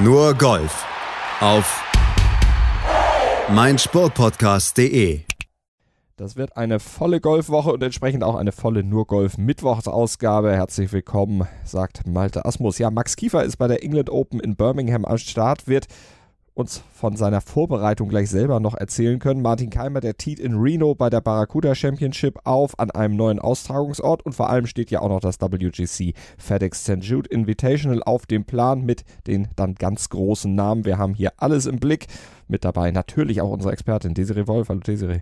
Nur Golf auf meinsportpodcast.de. Das wird eine volle Golfwoche und entsprechend auch eine volle Nur Golf Mittwochsausgabe. Herzlich willkommen, sagt Malte Asmus. Ja, Max Kiefer ist bei der England Open in Birmingham am Start, wird uns von seiner Vorbereitung gleich selber noch erzählen können. Martin Keimer, der tiet in Reno bei der Barracuda Championship auf an einem neuen Austragungsort und vor allem steht ja auch noch das WGC FedEx St. Jude Invitational auf dem Plan mit den dann ganz großen Namen. Wir haben hier alles im Blick. Mit dabei natürlich auch unsere Expertin Desiree Wolf. Hallo Desiree.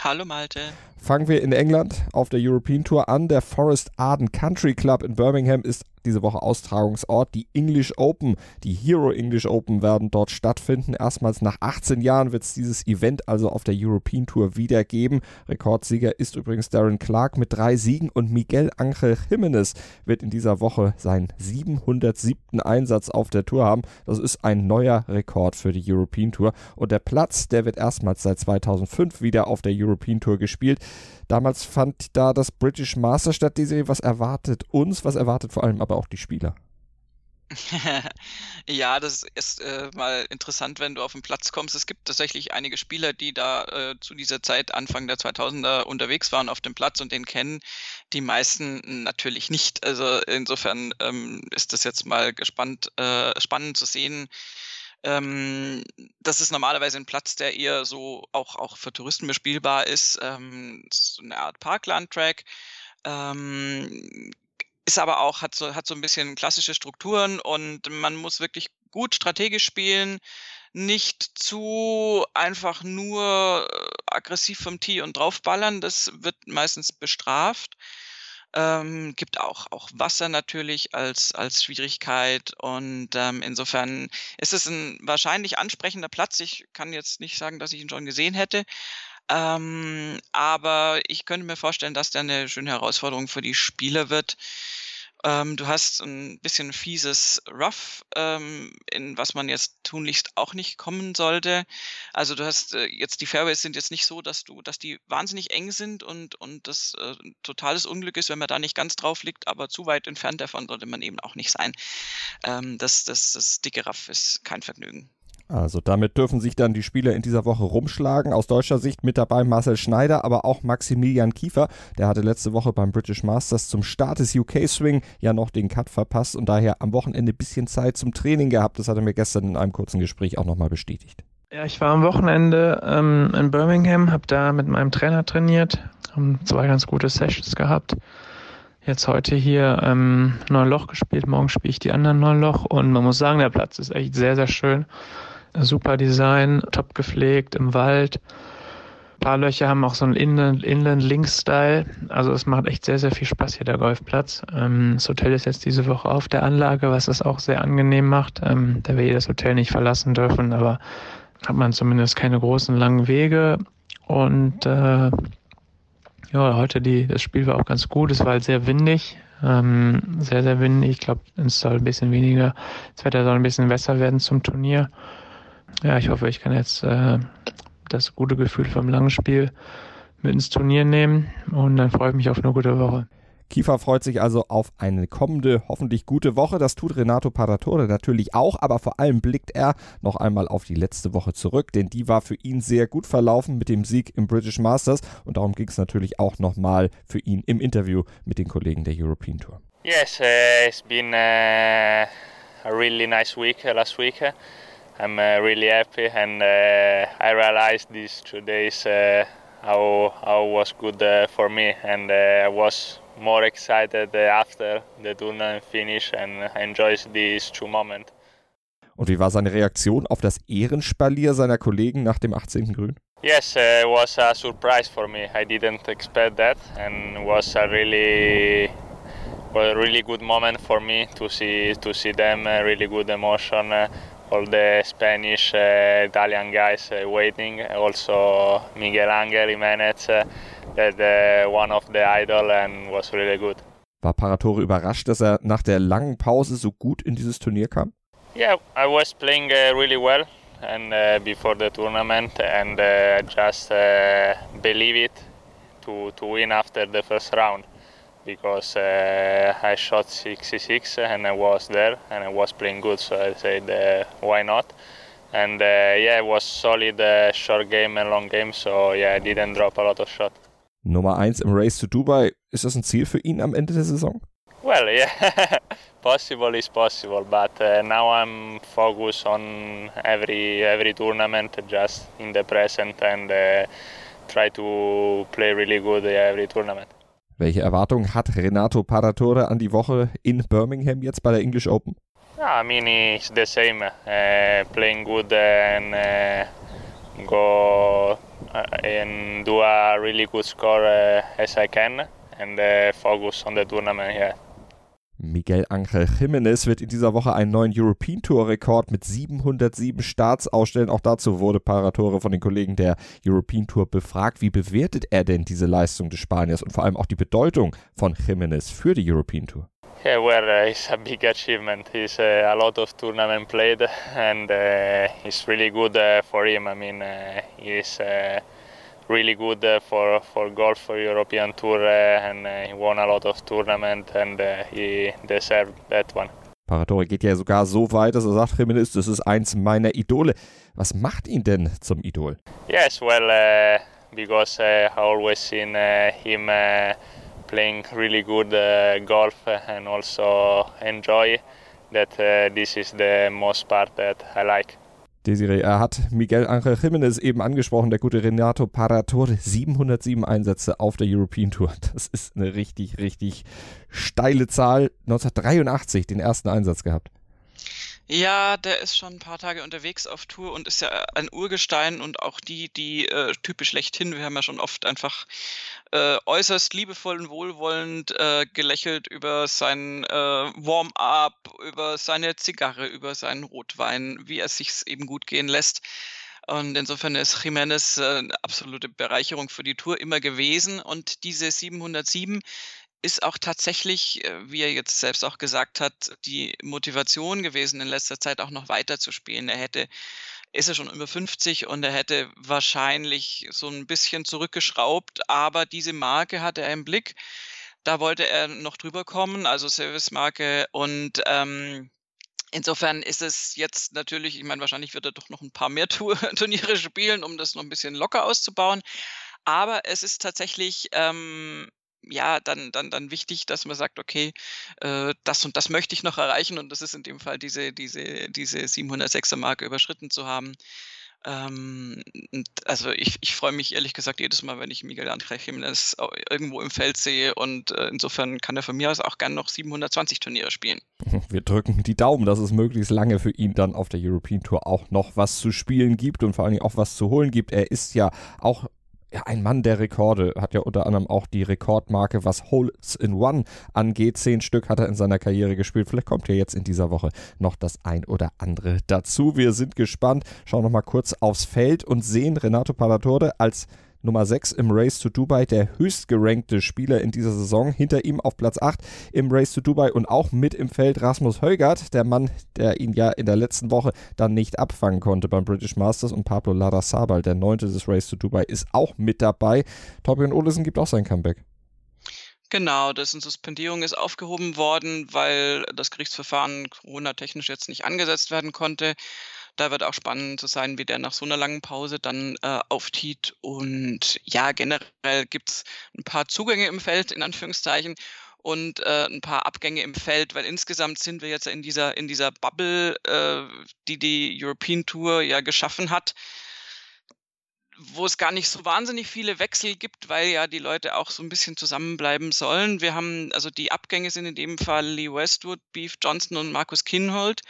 Hallo Malte. Fangen wir in England auf der European Tour an. Der Forest Arden Country Club in Birmingham ist diese Woche Austragungsort. Die English Open, die Hero English Open werden dort stattfinden. Erstmals nach 18 Jahren wird es dieses Event also auf der European Tour wieder geben. Rekordsieger ist übrigens Darren Clark mit drei Siegen und Miguel Angel Jimenez wird in dieser Woche seinen 707. Einsatz auf der Tour haben. Das ist ein neuer Rekord für die European Tour. Und der Platz, der wird erstmals seit 2005 wieder auf der European Tour gespielt. Damals fand da das British Master statt. Die Serie, was erwartet uns, was erwartet vor allem aber auch die Spieler? ja, das ist äh, mal interessant, wenn du auf den Platz kommst. Es gibt tatsächlich einige Spieler, die da äh, zu dieser Zeit, Anfang der 2000er, unterwegs waren auf dem Platz und den kennen. Die meisten natürlich nicht. Also insofern ähm, ist das jetzt mal gespannt, äh, spannend zu sehen, ähm, das ist normalerweise ein Platz, der eher so auch, auch für Touristen bespielbar ist. Ähm, so eine Art Parkland-Track. Ähm, ist aber auch, hat so, hat so ein bisschen klassische Strukturen und man muss wirklich gut strategisch spielen, nicht zu einfach nur äh, aggressiv vom Tee und draufballern. Das wird meistens bestraft. Ähm, gibt auch, auch Wasser natürlich als, als Schwierigkeit und ähm, insofern ist es ein wahrscheinlich ansprechender Platz. Ich kann jetzt nicht sagen, dass ich ihn schon gesehen hätte, ähm, aber ich könnte mir vorstellen, dass der eine schöne Herausforderung für die Spieler wird. Ähm, du hast ein bisschen fieses Rough, ähm, in was man jetzt tunlichst auch nicht kommen sollte. Also du hast äh, jetzt die Fairways sind jetzt nicht so, dass du, dass die wahnsinnig eng sind und, und das äh, totales Unglück ist, wenn man da nicht ganz drauf liegt, aber zu weit entfernt davon sollte man eben auch nicht sein. Ähm, das, das, das dicke Raff ist kein Vergnügen. Also damit dürfen sich dann die Spieler in dieser Woche rumschlagen. Aus deutscher Sicht mit dabei Marcel Schneider, aber auch Maximilian Kiefer. Der hatte letzte Woche beim British Masters zum Start des UK Swing ja noch den Cut verpasst und daher am Wochenende ein bisschen Zeit zum Training gehabt. Das hat er mir gestern in einem kurzen Gespräch auch nochmal bestätigt. Ja, ich war am Wochenende ähm, in Birmingham, habe da mit meinem Trainer trainiert, haben zwei ganz gute Sessions gehabt. Jetzt heute hier ähm, neun Loch gespielt, morgen spiele ich die anderen neun Loch und man muss sagen, der Platz ist echt sehr, sehr schön super Design, top gepflegt im Wald. Ein paar Löcher haben auch so einen Inland-Link-Style. Also es macht echt sehr, sehr viel Spaß hier, der Golfplatz. Ähm, das Hotel ist jetzt diese Woche auf der Anlage, was es auch sehr angenehm macht, ähm, da wir hier das Hotel nicht verlassen dürfen, aber hat man zumindest keine großen langen Wege. Und äh, ja, heute die, das Spiel war auch ganz gut. Es war halt sehr windig, ähm, sehr, sehr windig. Ich glaube, es soll ein bisschen weniger, das Wetter soll ein bisschen besser werden zum Turnier ja, ich hoffe, ich kann jetzt äh, das gute Gefühl vom langen Spiel mit ins Turnier nehmen und dann freue ich mich auf eine gute Woche. Kiefer freut sich also auf eine kommende, hoffentlich gute Woche. Das tut Renato Paratore natürlich auch, aber vor allem blickt er noch einmal auf die letzte Woche zurück, denn die war für ihn sehr gut verlaufen mit dem Sieg im British Masters und darum ging es natürlich auch nochmal für ihn im Interview mit den Kollegen der European Tour. Yes, uh, it's been uh, a really nice week uh, last week. I'm uh, really happy, and uh, I realized these two days uh, how how was good uh, for me, and uh, I was more excited after the tournament finish and enjoys these two moments. Und wie war seine Reaktion auf das Ehrenspalier seiner Kollegen nach dem 18. Grün? Yes, uh, it was a surprise for me. I didn't expect that, and was a really a really good moment for me to see to see them. A really good emotion. Uh, all the Spanish, uh, Italian guys uh, waiting. Also Miguel Angel Jimenez, uh, that uh, one of the idol and was really good. War Paratore überrascht, dass er nach der langen Pause so gut in dieses Turnier kam? Yeah, I was playing uh, really well and uh, before the tournament and just believe it to to win after the first round. Because uh, I shot 66 and I was there and I was playing good, so I said uh, why not. And uh, yeah, it was solid uh, short game and long game, so yeah, I didn't drop a lot of shots. Nummer 1 im Race to Dubai, ist das ein Ziel für ihn am Ende der Saison? Well, yeah, possible is possible, but uh, now I'm focused on every every tournament, just in the present, and uh, try to play really good every tournament. Welche Erwartungen hat Renato Paratore an die Woche in Birmingham jetzt bei der English Open? Yeah, I mean it's the same, uh, playing good and uh, go uh, and do a really good score uh, as I can, and uh, focus on the tournament here. Miguel Angel Jimenez wird in dieser Woche einen neuen European Tour Rekord mit 707 Starts ausstellen. Auch dazu wurde Paratore von den Kollegen der European Tour befragt. Wie bewertet er denn diese Leistung des Spaniers und vor allem auch die Bedeutung von Jimenez für die European Tour? Yeah, well, uh, it's a big achievement. He's uh, a lot of tournament played, and uh, it's really good uh, for him. I mean, uh, he's uh, really good uh, for for golf for European Tour uh, and uh, he won a lot of tournament and uh, he deserved that one. Paratore geht ja sogar so weit, dass er sagt, Jimenez, das ist eins meiner Idole. Was macht ihn denn zum Idol? Yes, well, uh, because uh, I always seen him playing really good uh, golf and also enjoy that. This is the most part that I like. Desiree, er hat Miguel Angel Jimenez eben angesprochen, der gute Renato Paratore, 707 Einsätze auf der European Tour. Das ist eine richtig, richtig steile Zahl. 1983 den ersten Einsatz gehabt. Ja, der ist schon ein paar Tage unterwegs auf Tour und ist ja ein Urgestein und auch die, die äh, typisch schlechthin. Wir haben ja schon oft einfach äh, äußerst liebevoll und wohlwollend äh, gelächelt über sein äh, Warm-up, über seine Zigarre, über seinen Rotwein, wie er sich's eben gut gehen lässt. Und insofern ist Jiménez äh, eine absolute Bereicherung für die Tour immer gewesen. Und diese 707 ist auch tatsächlich, äh, wie er jetzt selbst auch gesagt hat, die Motivation gewesen, in letzter Zeit auch noch weiter zu spielen. Er hätte, ist er schon über 50 und er hätte wahrscheinlich so ein bisschen zurückgeschraubt, aber diese Marke hatte er im Blick. Da wollte er noch drüber kommen, also Service-Marke und ähm, Insofern ist es jetzt natürlich, ich meine, wahrscheinlich wird er doch noch ein paar mehr Turniere spielen, um das noch ein bisschen locker auszubauen. Aber es ist tatsächlich ähm, ja, dann, dann, dann wichtig, dass man sagt, okay, äh, das und das möchte ich noch erreichen und das ist in dem Fall diese, diese, diese 706er Marke überschritten zu haben. Ähm, also ich, ich freue mich ehrlich gesagt jedes Mal, wenn ich Miguel Angel Jiménez irgendwo im Feld sehe und äh, insofern kann er von mir aus auch gern noch 720 Turniere spielen. Wir drücken die Daumen, dass es möglichst lange für ihn dann auf der European Tour auch noch was zu spielen gibt und vor allen Dingen auch was zu holen gibt. Er ist ja auch ja, ein Mann der Rekorde, hat ja unter anderem auch die Rekordmarke, was Holes in One angeht. Zehn Stück hat er in seiner Karriere gespielt. Vielleicht kommt ja jetzt in dieser Woche noch das ein oder andere dazu. Wir sind gespannt. Schauen noch mal kurz aufs Feld und sehen Renato Palatore als Nummer 6 im Race to Dubai, der höchstgerankte Spieler in dieser Saison. Hinter ihm auf Platz 8 im Race to Dubai und auch mit im Feld Rasmus Heugart, der Mann, der ihn ja in der letzten Woche dann nicht abfangen konnte beim British Masters und Pablo Larrazabal, der neunte des Race to Dubai, ist auch mit dabei. Torbjörn Olesen gibt auch sein Comeback. Genau, dessen Suspendierung ist aufgehoben worden, weil das Gerichtsverfahren Corona-technisch jetzt nicht angesetzt werden konnte. Da wird auch spannend zu sein, wie der nach so einer langen Pause dann äh, auftiet. Und ja, generell gibt es ein paar Zugänge im Feld, in Anführungszeichen, und äh, ein paar Abgänge im Feld, weil insgesamt sind wir jetzt in dieser, in dieser Bubble, äh, die die European Tour ja geschaffen hat wo es gar nicht so wahnsinnig viele Wechsel gibt, weil ja die Leute auch so ein bisschen zusammenbleiben sollen. Wir haben, also die Abgänge sind in dem Fall Lee Westwood, Beef Johnson und Markus Kinhold,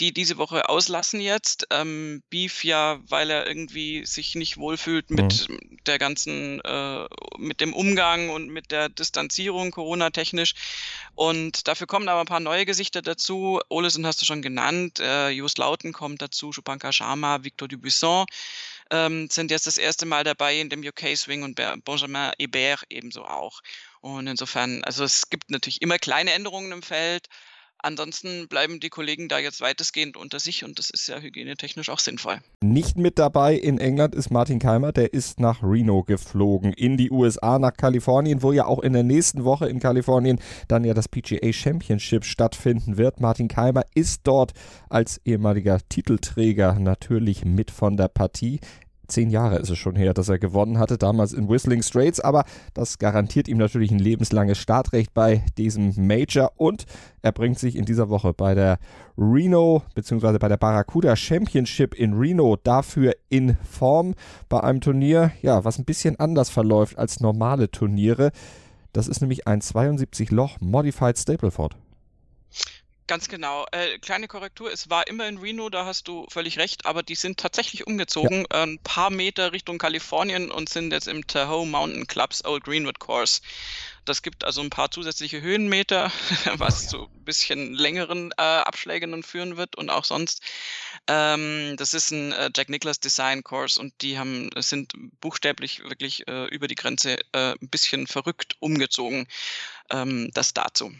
die diese Woche auslassen jetzt. Ähm, Beef ja, weil er irgendwie sich nicht wohlfühlt mit mhm. der ganzen, äh, mit dem Umgang und mit der Distanzierung Corona-technisch. Und dafür kommen aber ein paar neue Gesichter dazu. Olesen hast du schon genannt, äh, Just Lauten kommt dazu, Chupanka Sharma, Victor Dubuisson ähm, sind jetzt das erste Mal dabei in dem UK Swing und Benjamin Hebert ebenso auch. Und insofern, also es gibt natürlich immer kleine Änderungen im Feld, Ansonsten bleiben die Kollegen da jetzt weitestgehend unter sich und das ist ja hygienetechnisch auch sinnvoll. Nicht mit dabei in England ist Martin Keimer, der ist nach Reno geflogen, in die USA, nach Kalifornien, wo ja auch in der nächsten Woche in Kalifornien dann ja das PGA Championship stattfinden wird. Martin Keimer ist dort als ehemaliger Titelträger natürlich mit von der Partie. Zehn Jahre ist es schon her, dass er gewonnen hatte, damals in Whistling Straits, aber das garantiert ihm natürlich ein lebenslanges Startrecht bei diesem Major und er bringt sich in dieser Woche bei der Reno bzw. bei der Barracuda Championship in Reno dafür in Form bei einem Turnier, ja, was ein bisschen anders verläuft als normale Turniere. Das ist nämlich ein 72 Loch Modified Stapleford. Ganz genau. Äh, kleine Korrektur, es war immer in Reno, da hast du völlig recht, aber die sind tatsächlich umgezogen, ja. ein paar Meter Richtung Kalifornien und sind jetzt im Tahoe Mountain Clubs Old Greenwood Course. Das gibt also ein paar zusätzliche Höhenmeter, was zu ein bisschen längeren äh, Abschlägen führen wird und auch sonst. Ähm, das ist ein äh, Jack Nicklaus Design Course und die haben, sind buchstäblich wirklich äh, über die Grenze äh, ein bisschen verrückt umgezogen. Ähm, das dazu.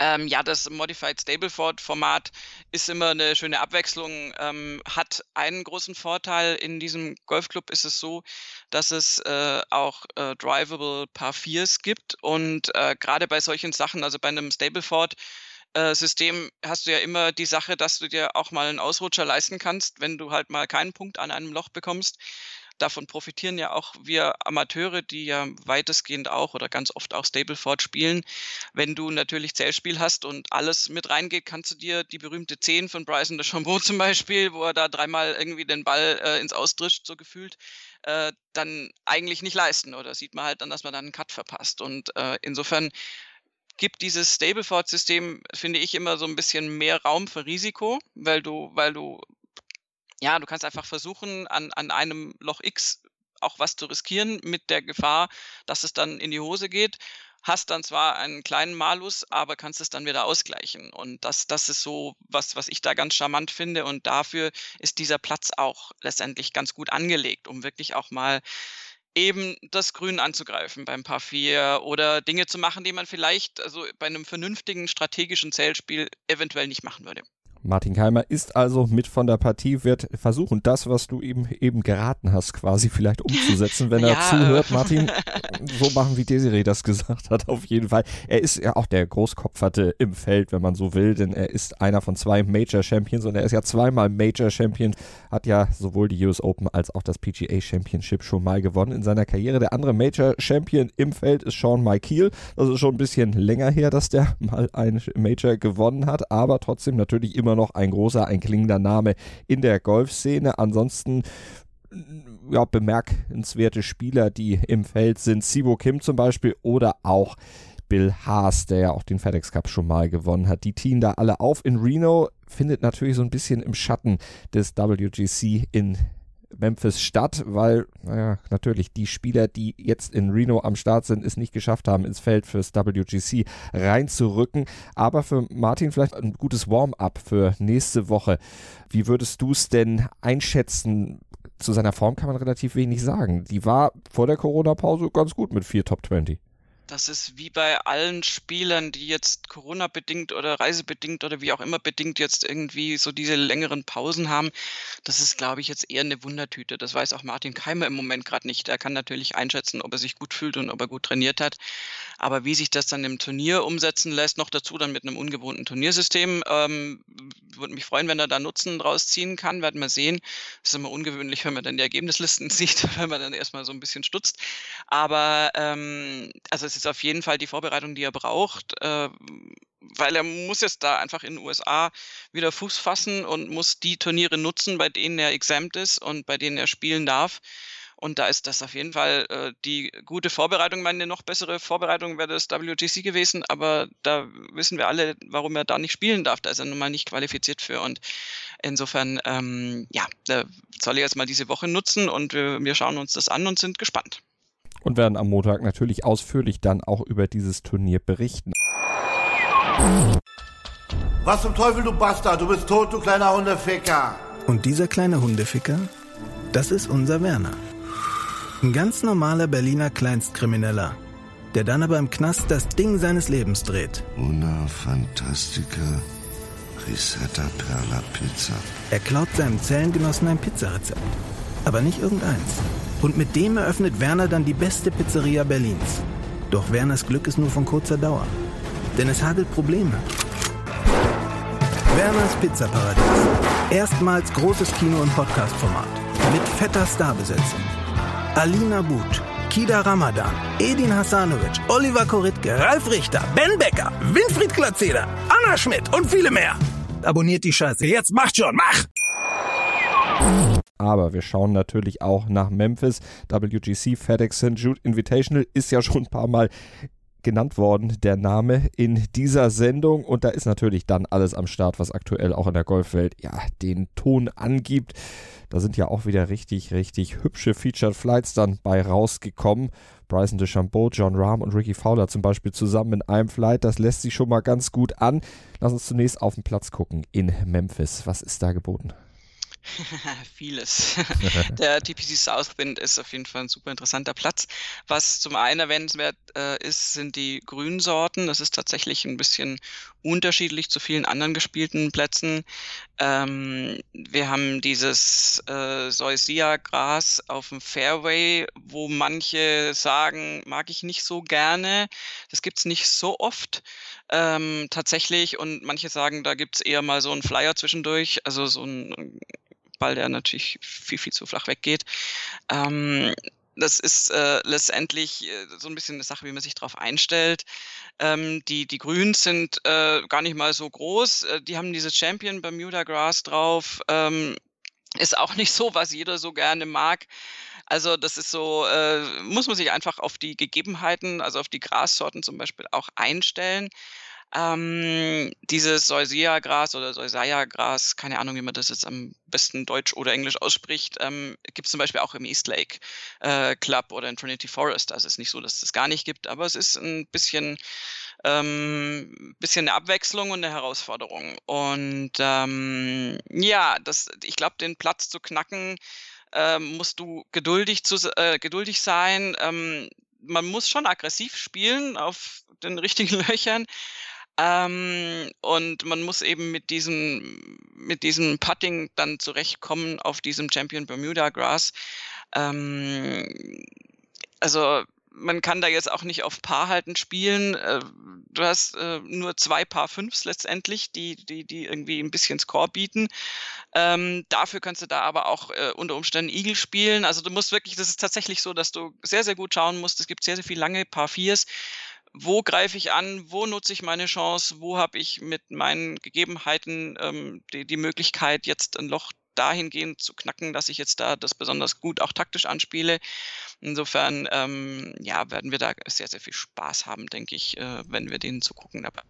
Ähm, ja, das Modified Stableford-Format ist immer eine schöne Abwechslung, ähm, hat einen großen Vorteil. In diesem Golfclub ist es so, dass es äh, auch äh, drivable Par 4s gibt und äh, gerade bei solchen Sachen, also bei einem Stableford, äh, System hast du ja immer die Sache, dass du dir auch mal einen Ausrutscher leisten kannst, wenn du halt mal keinen Punkt an einem Loch bekommst. Davon profitieren ja auch wir Amateure, die ja weitestgehend auch oder ganz oft auch Stableford spielen. Wenn du natürlich Zählspiel hast und alles mit reingeht, kannst du dir die berühmte 10 von Bryson de Chambon zum Beispiel, wo er da dreimal irgendwie den Ball äh, ins Austrischt, so gefühlt, äh, dann eigentlich nicht leisten. Oder sieht man halt dann, dass man dann einen Cut verpasst. Und äh, insofern gibt dieses Stableford-System, finde ich, immer so ein bisschen mehr Raum für Risiko, weil du, weil du ja, du kannst einfach versuchen, an, an einem Loch X auch was zu riskieren mit der Gefahr, dass es dann in die Hose geht. Hast dann zwar einen kleinen Malus, aber kannst es dann wieder ausgleichen. Und das, das ist so was, was ich da ganz charmant finde. Und dafür ist dieser Platz auch letztendlich ganz gut angelegt, um wirklich auch mal eben das Grün anzugreifen beim Paar 4 oder Dinge zu machen, die man vielleicht also bei einem vernünftigen strategischen Zählspiel eventuell nicht machen würde. Martin Keimer ist also mit von der Partie, wird versuchen, das, was du ihm eben geraten hast, quasi vielleicht umzusetzen, wenn ja. er zuhört. Martin, so machen, wie Desiree das gesagt hat, auf jeden Fall. Er ist ja auch der Großkopferte im Feld, wenn man so will, denn er ist einer von zwei Major Champions und er ist ja zweimal Major Champion, hat ja sowohl die US Open als auch das PGA Championship schon mal gewonnen in seiner Karriere. Der andere Major Champion im Feld ist Sean Michael. Das ist schon ein bisschen länger her, dass der mal ein Major gewonnen hat, aber trotzdem natürlich immer immer noch ein großer, ein klingender Name in der Golfszene. Ansonsten ja, bemerkenswerte Spieler, die im Feld sind. Sibo Kim zum Beispiel oder auch Bill Haas, der ja auch den FedEx Cup schon mal gewonnen hat. Die teamen da alle auf in Reno, findet natürlich so ein bisschen im Schatten des WGC in Memphis statt, weil, naja, natürlich die Spieler, die jetzt in Reno am Start sind, es nicht geschafft haben, ins Feld fürs WGC reinzurücken. Aber für Martin vielleicht ein gutes Warm-up für nächste Woche. Wie würdest du es denn einschätzen? Zu seiner Form kann man relativ wenig sagen. Die war vor der Corona-Pause ganz gut mit vier Top 20 das ist wie bei allen Spielern, die jetzt Corona-bedingt oder reisebedingt oder wie auch immer bedingt jetzt irgendwie so diese längeren Pausen haben. Das ist, glaube ich, jetzt eher eine Wundertüte. Das weiß auch Martin Keimer im Moment gerade nicht. Er kann natürlich einschätzen, ob er sich gut fühlt und ob er gut trainiert hat. Aber wie sich das dann im Turnier umsetzen lässt, noch dazu dann mit einem ungewohnten Turniersystem, ähm, würde mich freuen, wenn er da Nutzen draus ziehen kann. Werden wir sehen. Das ist immer ungewöhnlich, wenn man dann die Ergebnislisten sieht, wenn man dann erstmal so ein bisschen stutzt. Aber ähm, also es ist auf jeden Fall die Vorbereitung, die er braucht, äh, weil er muss jetzt da einfach in den USA wieder Fuß fassen und muss die Turniere nutzen, bei denen er exempt ist und bei denen er spielen darf. Und da ist das auf jeden Fall äh, die gute Vorbereitung. Meine noch bessere Vorbereitung wäre das WGC gewesen, aber da wissen wir alle, warum er da nicht spielen darf. Da ist er nun mal nicht qualifiziert für. Und insofern, ähm, ja, da soll er jetzt mal diese Woche nutzen und wir, wir schauen uns das an und sind gespannt und werden am Montag natürlich ausführlich dann auch über dieses Turnier berichten. Was zum Teufel, du Bastard? Du bist tot, du kleiner Hundeficker. Und dieser kleine Hundeficker, das ist unser Werner. Ein ganz normaler Berliner Kleinstkrimineller. der dann aber im Knast das Ding seines Lebens dreht. Una Fantastica Risetta Perla Pizza. Er klaut seinem Zellengenossen ein Pizzarezept. Aber nicht irgendeins. Und mit dem eröffnet Werner dann die beste Pizzeria Berlins. Doch Werners Glück ist nur von kurzer Dauer. Denn es hagelt Probleme. Werners Pizzaparadies. Erstmals großes Kino- und Podcast-Format. Mit fetter Starbesetzung. Alina But, Kida Ramadan, Edin Hasanovic, Oliver Koritke, Ralf Richter, Ben Becker, Winfried Glatzeder, Anna Schmidt und viele mehr. Abonniert die Scheiße. Jetzt macht schon, mach! Aber wir schauen natürlich auch nach Memphis. WGC FedEx St. Jude Invitational ist ja schon ein paar Mal genannt worden, der Name in dieser Sendung. Und da ist natürlich dann alles am Start, was aktuell auch in der Golfwelt ja den Ton angibt. Da sind ja auch wieder richtig, richtig hübsche Featured Flights dann bei rausgekommen. Bryson DeChambeau, John Rahm und Ricky Fowler zum Beispiel zusammen in einem Flight. Das lässt sich schon mal ganz gut an. Lass uns zunächst auf den Platz gucken in Memphis. Was ist da geboten? Vieles. Der TPC Southwind ist auf jeden Fall ein super interessanter Platz. Was zum einen erwähnenswert äh, ist, sind die Grünsorten. Das ist tatsächlich ein bisschen unterschiedlich zu vielen anderen gespielten Plätzen. Ähm, wir haben dieses äh, Soisia-Gras auf dem Fairway, wo manche sagen, mag ich nicht so gerne. Das gibt es nicht so oft ähm, tatsächlich. Und manche sagen, da gibt es eher mal so einen Flyer zwischendurch, also so ein Ball, der natürlich viel, viel zu flach weggeht. Ähm, das ist äh, letztendlich äh, so ein bisschen eine Sache, wie man sich darauf einstellt. Ähm, die, die Grüns sind äh, gar nicht mal so groß. Äh, die haben dieses Champion Bermuda Grass drauf. Ähm, ist auch nicht so, was jeder so gerne mag. Also das ist so, äh, muss man sich einfach auf die Gegebenheiten, also auf die Grassorten zum Beispiel auch einstellen. Ähm, dieses Soisia-Gras oder Soisaya-Gras, keine Ahnung, wie man das jetzt am besten Deutsch oder Englisch ausspricht, ähm, gibt es zum Beispiel auch im East Lake äh, Club oder in Trinity Forest. Also es ist nicht so, dass es das gar nicht gibt, aber es ist ein bisschen, ähm, bisschen eine Abwechslung und eine Herausforderung. Und ähm, ja, das, ich glaube, den Platz zu knacken, äh, musst du geduldig, zu, äh, geduldig sein. Ähm, man muss schon aggressiv spielen auf den richtigen Löchern. Ähm, und man muss eben mit diesem, mit diesem Putting dann zurechtkommen auf diesem Champion Bermuda Grass. Ähm, also man kann da jetzt auch nicht auf Paar halten spielen. Äh, du hast äh, nur zwei Paar Fünfs letztendlich, die, die, die irgendwie ein bisschen Score bieten. Ähm, dafür kannst du da aber auch äh, unter Umständen Eagle spielen. Also du musst wirklich, das ist tatsächlich so, dass du sehr, sehr gut schauen musst. Es gibt sehr, sehr viele lange Paar Viers wo greife ich an, wo nutze ich meine Chance, wo habe ich mit meinen Gegebenheiten ähm, die, die Möglichkeit, jetzt ein Loch dahingehend zu knacken, dass ich jetzt da das besonders gut auch taktisch anspiele. Insofern, ähm, ja, werden wir da sehr, sehr viel Spaß haben, denke ich, äh, wenn wir denen zugucken dabei.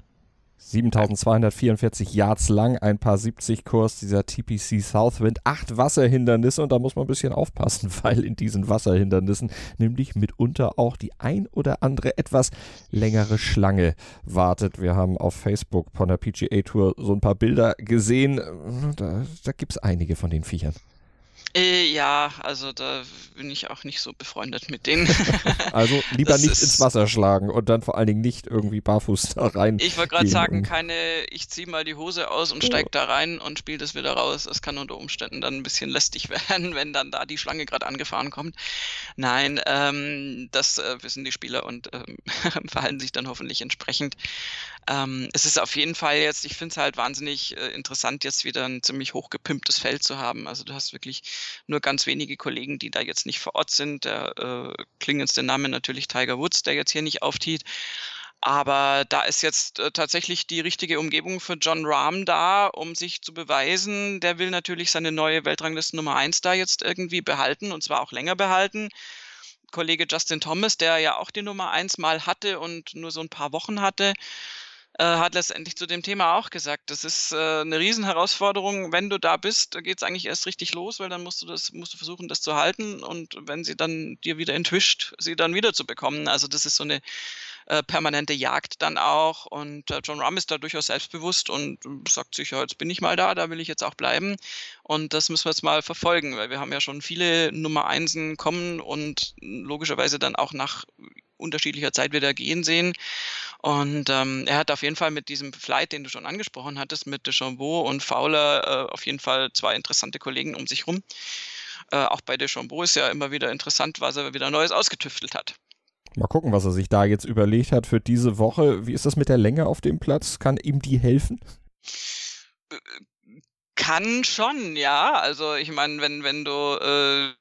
7244 Yards lang, ein paar 70 Kurs, dieser TPC Southwind, acht Wasserhindernisse und da muss man ein bisschen aufpassen, weil in diesen Wasserhindernissen nämlich mitunter auch die ein oder andere etwas längere Schlange wartet. Wir haben auf Facebook von der PGA Tour so ein paar Bilder gesehen, da, da gibt es einige von den Viechern. Äh, ja, also da bin ich auch nicht so befreundet mit denen. also lieber das nicht ins Wasser schlagen und dann vor allen Dingen nicht irgendwie barfuß da rein. Ich wollte gerade sagen, keine, ich ziehe mal die Hose aus und steige da rein und spiele das wieder raus. Das kann unter Umständen dann ein bisschen lästig werden, wenn dann da die Schlange gerade angefahren kommt. Nein, ähm, das äh, wissen die Spieler und ähm, verhalten sich dann hoffentlich entsprechend. Ähm, es ist auf jeden Fall jetzt, ich finde es halt wahnsinnig äh, interessant, jetzt wieder ein ziemlich hochgepimptes Feld zu haben. Also du hast wirklich nur ganz wenige Kollegen, die da jetzt nicht vor Ort sind. Der äh, klingendste Name natürlich Tiger Woods, der jetzt hier nicht auftiet. Aber da ist jetzt äh, tatsächlich die richtige Umgebung für John Rahm da, um sich zu beweisen. Der will natürlich seine neue Weltrangliste Nummer 1 da jetzt irgendwie behalten und zwar auch länger behalten. Kollege Justin Thomas, der ja auch die Nummer 1 mal hatte und nur so ein paar Wochen hatte, äh, hat letztendlich zu dem Thema auch gesagt, das ist äh, eine Riesenherausforderung. Wenn du da bist, geht es eigentlich erst richtig los, weil dann musst du das, musst du versuchen, das zu halten und wenn sie dann dir wieder entwischt, sie dann wieder zu bekommen. Also das ist so eine äh, permanente Jagd dann auch. Und äh, John Rahm ist da durchaus selbstbewusst und sagt sich, ja, jetzt bin ich mal da, da will ich jetzt auch bleiben. Und das müssen wir jetzt mal verfolgen, weil wir haben ja schon viele Nummer Einsen kommen und logischerweise dann auch nach unterschiedlicher Zeit wieder gehen sehen. Und ähm, er hat auf jeden Fall mit diesem Flight, den du schon angesprochen hattest, mit Deschambeau und Fowler äh, auf jeden Fall zwei interessante Kollegen um sich rum. Äh, auch bei Deschambeau ist ja immer wieder interessant, was er wieder Neues ausgetüftelt hat. Mal gucken, was er sich da jetzt überlegt hat für diese Woche. Wie ist das mit der Länge auf dem Platz? Kann ihm die helfen? Äh, kann schon, ja. Also ich meine, wenn, wenn du äh,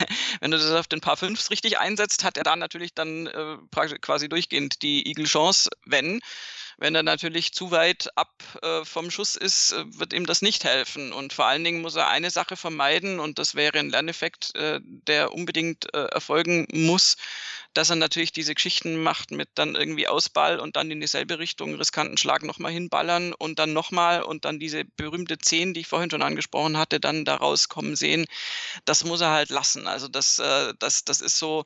wenn du das auf den Paar Fünfs richtig einsetzt, hat er da natürlich dann äh, quasi durchgehend die Eagle-Chance, wenn wenn er natürlich zu weit ab äh, vom Schuss ist, äh, wird ihm das nicht helfen. Und vor allen Dingen muss er eine Sache vermeiden, und das wäre ein Lerneffekt, äh, der unbedingt äh, erfolgen muss, dass er natürlich diese Geschichten macht mit dann irgendwie Ausball und dann in dieselbe Richtung riskanten Schlag nochmal hinballern und dann nochmal und dann diese berühmte 10, die ich vorhin schon angesprochen hatte, dann da rauskommen sehen. Das muss er halt lassen. Also das, äh, das, das ist so,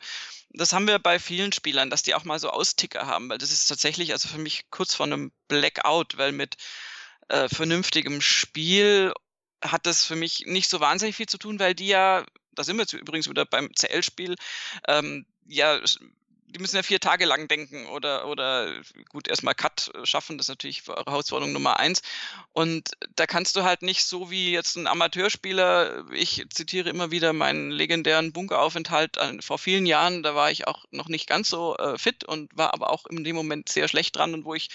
das haben wir bei vielen Spielern, dass die auch mal so Austicker haben, weil das ist tatsächlich also für mich kurz vor einem Blackout, weil mit äh, vernünftigem Spiel hat das für mich nicht so wahnsinnig viel zu tun, weil die ja, da sind wir jetzt übrigens wieder beim CL-Spiel, ähm, ja die müssen ja vier Tage lang denken oder, oder gut, erstmal Cut schaffen, das ist natürlich Herausforderung Nummer eins. Und da kannst du halt nicht so wie jetzt ein Amateurspieler, ich zitiere immer wieder meinen legendären Bunkeraufenthalt äh, vor vielen Jahren, da war ich auch noch nicht ganz so äh, fit und war aber auch in dem Moment sehr schlecht dran und wo ich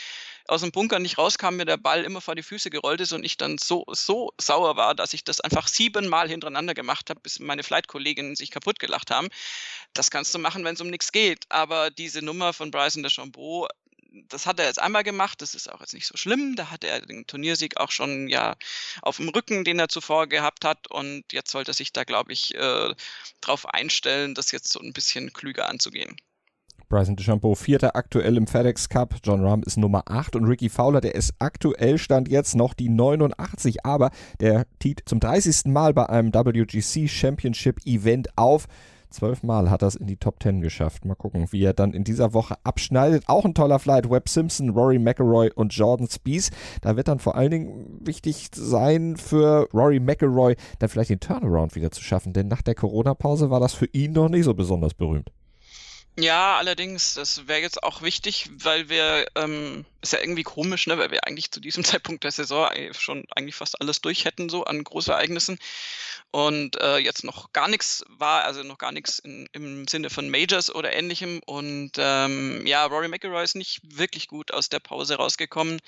aus dem Bunker nicht rauskam, mir der Ball immer vor die Füße gerollt ist und ich dann so, so sauer war, dass ich das einfach siebenmal hintereinander gemacht habe, bis meine Flight-Kolleginnen sich kaputt gelacht haben. Das kannst du machen, wenn es um nichts geht. Aber diese Nummer von Bryson DeChambeau, das hat er jetzt einmal gemacht, das ist auch jetzt nicht so schlimm. Da hat er den Turniersieg auch schon ja auf dem Rücken, den er zuvor gehabt hat. Und jetzt sollte er sich da, glaube ich, äh, darauf einstellen, das jetzt so ein bisschen klüger anzugehen. Bryson DeChambeau vierter aktuell im FedEx Cup, John Rahm ist Nummer 8 und Ricky Fowler, der ist aktuell stand jetzt noch die 89, aber der tiet zum 30. Mal bei einem WGC Championship Event auf. Zwölfmal hat er es in die Top 10 geschafft. Mal gucken, wie er dann in dieser Woche abschneidet. Auch ein toller Flight. Webb Simpson, Rory McElroy und Jordan Spieth. Da wird dann vor allen Dingen wichtig sein für Rory McElroy, dann vielleicht den Turnaround wieder zu schaffen. Denn nach der Corona-Pause war das für ihn noch nicht so besonders berühmt. Ja, allerdings, das wäre jetzt auch wichtig, weil wir, ähm, ist ja irgendwie komisch, ne, weil wir eigentlich zu diesem Zeitpunkt der Saison schon eigentlich fast alles durch hätten, so an Großereignissen. Und äh, jetzt noch gar nichts war, also noch gar nichts im Sinne von Majors oder ähnlichem. Und ähm, ja, Rory McIlroy ist nicht wirklich gut aus der Pause rausgekommen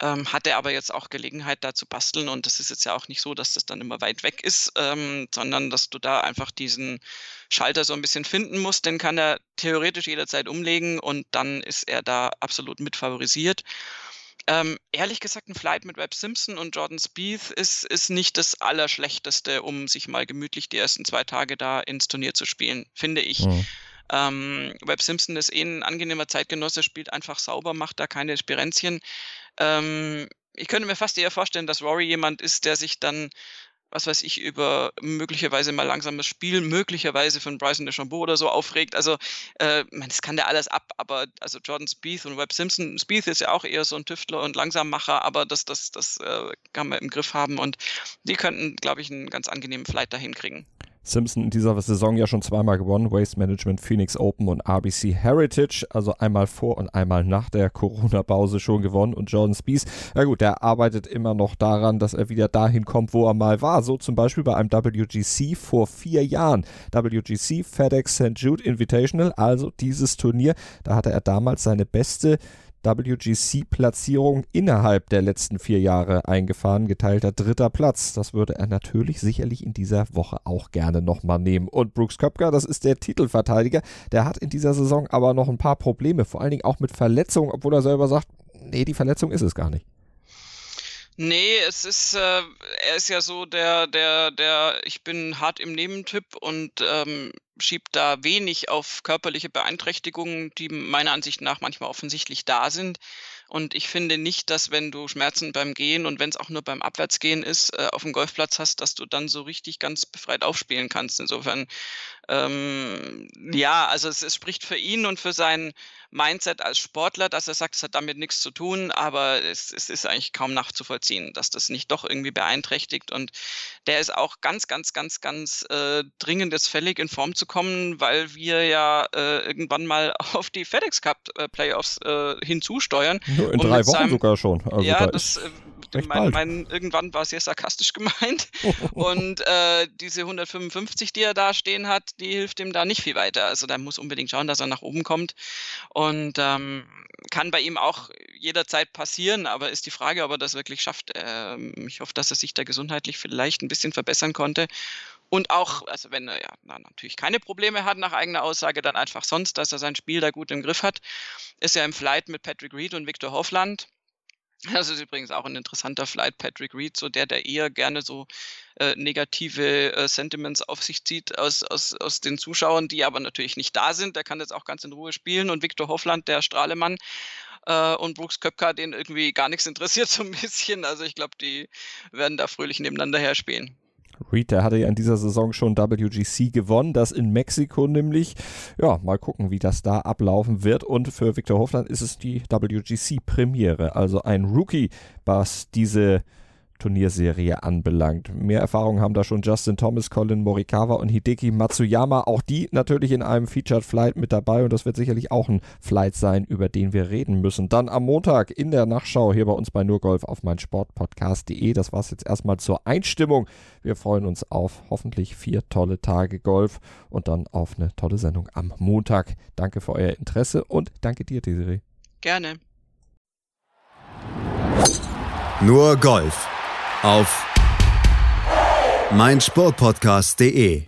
ähm, hat er aber jetzt auch Gelegenheit, da zu basteln. Und das ist jetzt ja auch nicht so, dass das dann immer weit weg ist, ähm, sondern dass du da einfach diesen Schalter so ein bisschen finden musst. Den kann er theoretisch jederzeit umlegen und dann ist er da absolut mit favorisiert. Ähm, ehrlich gesagt, ein Flight mit Webb Simpson und Jordan Spieth ist, ist nicht das Allerschlechteste, um sich mal gemütlich die ersten zwei Tage da ins Turnier zu spielen, finde ich. Mhm. Ähm, Webb Simpson ist eh ein angenehmer Zeitgenosse, spielt einfach sauber, macht da keine Spirenzchen. Ähm, ich könnte mir fast eher vorstellen, dass Rory jemand ist, der sich dann, was weiß ich, über möglicherweise mal langsames Spiel, möglicherweise von Bryson DeChambeau oder so aufregt. Also, äh, man, das kann der alles ab, aber also Jordan Spieth und Webb Simpson, Spieth ist ja auch eher so ein Tüftler und Langsammacher, aber das, das, das äh, kann man im Griff haben und die könnten, glaube ich, einen ganz angenehmen Flight dahin kriegen. Simpson in dieser Saison ja schon zweimal gewonnen. Waste Management, Phoenix Open und RBC Heritage. Also einmal vor und einmal nach der Corona-Pause schon gewonnen. Und Jordan Spieth, ja gut, der arbeitet immer noch daran, dass er wieder dahin kommt, wo er mal war. So zum Beispiel bei einem WGC vor vier Jahren. WGC FedEx St. Jude Invitational, also dieses Turnier. Da hatte er damals seine beste WGC-Platzierung innerhalb der letzten vier Jahre eingefahren, geteilter dritter Platz. Das würde er natürlich sicherlich in dieser Woche auch gerne nochmal nehmen. Und Brooks Köpker, das ist der Titelverteidiger, der hat in dieser Saison aber noch ein paar Probleme, vor allen Dingen auch mit Verletzungen, obwohl er selber sagt, nee, die Verletzung ist es gar nicht. Nee, es ist, äh, er ist ja so der, der, der, ich bin hart im Nebentyp und ähm, schiebt da wenig auf körperliche Beeinträchtigungen, die meiner Ansicht nach manchmal offensichtlich da sind. Und ich finde nicht, dass wenn du Schmerzen beim Gehen und wenn es auch nur beim Abwärtsgehen ist, äh, auf dem Golfplatz hast, dass du dann so richtig ganz befreit aufspielen kannst. Insofern, ähm, ja, also es, es spricht für ihn und für sein Mindset als Sportler, dass er sagt, es hat damit nichts zu tun, aber es, es ist eigentlich kaum nachzuvollziehen, dass das nicht doch irgendwie beeinträchtigt. Und der ist auch ganz, ganz, ganz, ganz äh, dringend jetzt fällig in Form zu kommen, weil wir ja äh, irgendwann mal auf die FedEx Cup äh, Playoffs äh, hinzusteuern. Nur in drei Wochen sogar schon. Also ja, da das äh, mein, mein, irgendwann war sehr sarkastisch gemeint. und äh, diese 155, die er da stehen hat, die hilft ihm da nicht viel weiter. Also da muss unbedingt schauen, dass er nach oben kommt. Und ähm, kann bei ihm auch jederzeit passieren, aber ist die Frage, ob er das wirklich schafft. Ähm, ich hoffe, dass er sich da gesundheitlich vielleicht ein bisschen verbessern konnte. Und auch, also wenn er ja natürlich keine Probleme hat nach eigener Aussage, dann einfach sonst, dass er sein Spiel da gut im Griff hat. Ist ja im Flight mit Patrick Reed und Victor Hofland. Das ist übrigens auch ein interessanter Flight, Patrick Reed, so der, der eher gerne so äh, negative äh, Sentiments auf sich zieht aus, aus, aus den Zuschauern, die aber natürlich nicht da sind. Der kann jetzt auch ganz in Ruhe spielen. Und Victor Hoffland, der Strahlemann, äh, und Brooks Köpka, den irgendwie gar nichts interessiert, so ein bisschen. Also ich glaube, die werden da fröhlich nebeneinander her spielen. Reed, der hatte ja in dieser Saison schon WGC gewonnen, das in Mexiko nämlich. Ja, mal gucken, wie das da ablaufen wird. Und für Victor Hofland ist es die WGC-Premiere, also ein Rookie, was diese Turnierserie anbelangt. Mehr Erfahrung haben da schon Justin Thomas, Colin Morikawa und Hideki Matsuyama. Auch die natürlich in einem Featured Flight mit dabei und das wird sicherlich auch ein Flight sein, über den wir reden müssen. Dann am Montag in der Nachschau hier bei uns bei Nurgolf auf meinsportpodcast.de. Das war es jetzt erstmal zur Einstimmung. Wir freuen uns auf hoffentlich vier tolle Tage Golf und dann auf eine tolle Sendung am Montag. Danke für euer Interesse und danke dir, Desiree. Gerne. Nur Golf auf meinsportpodcast.de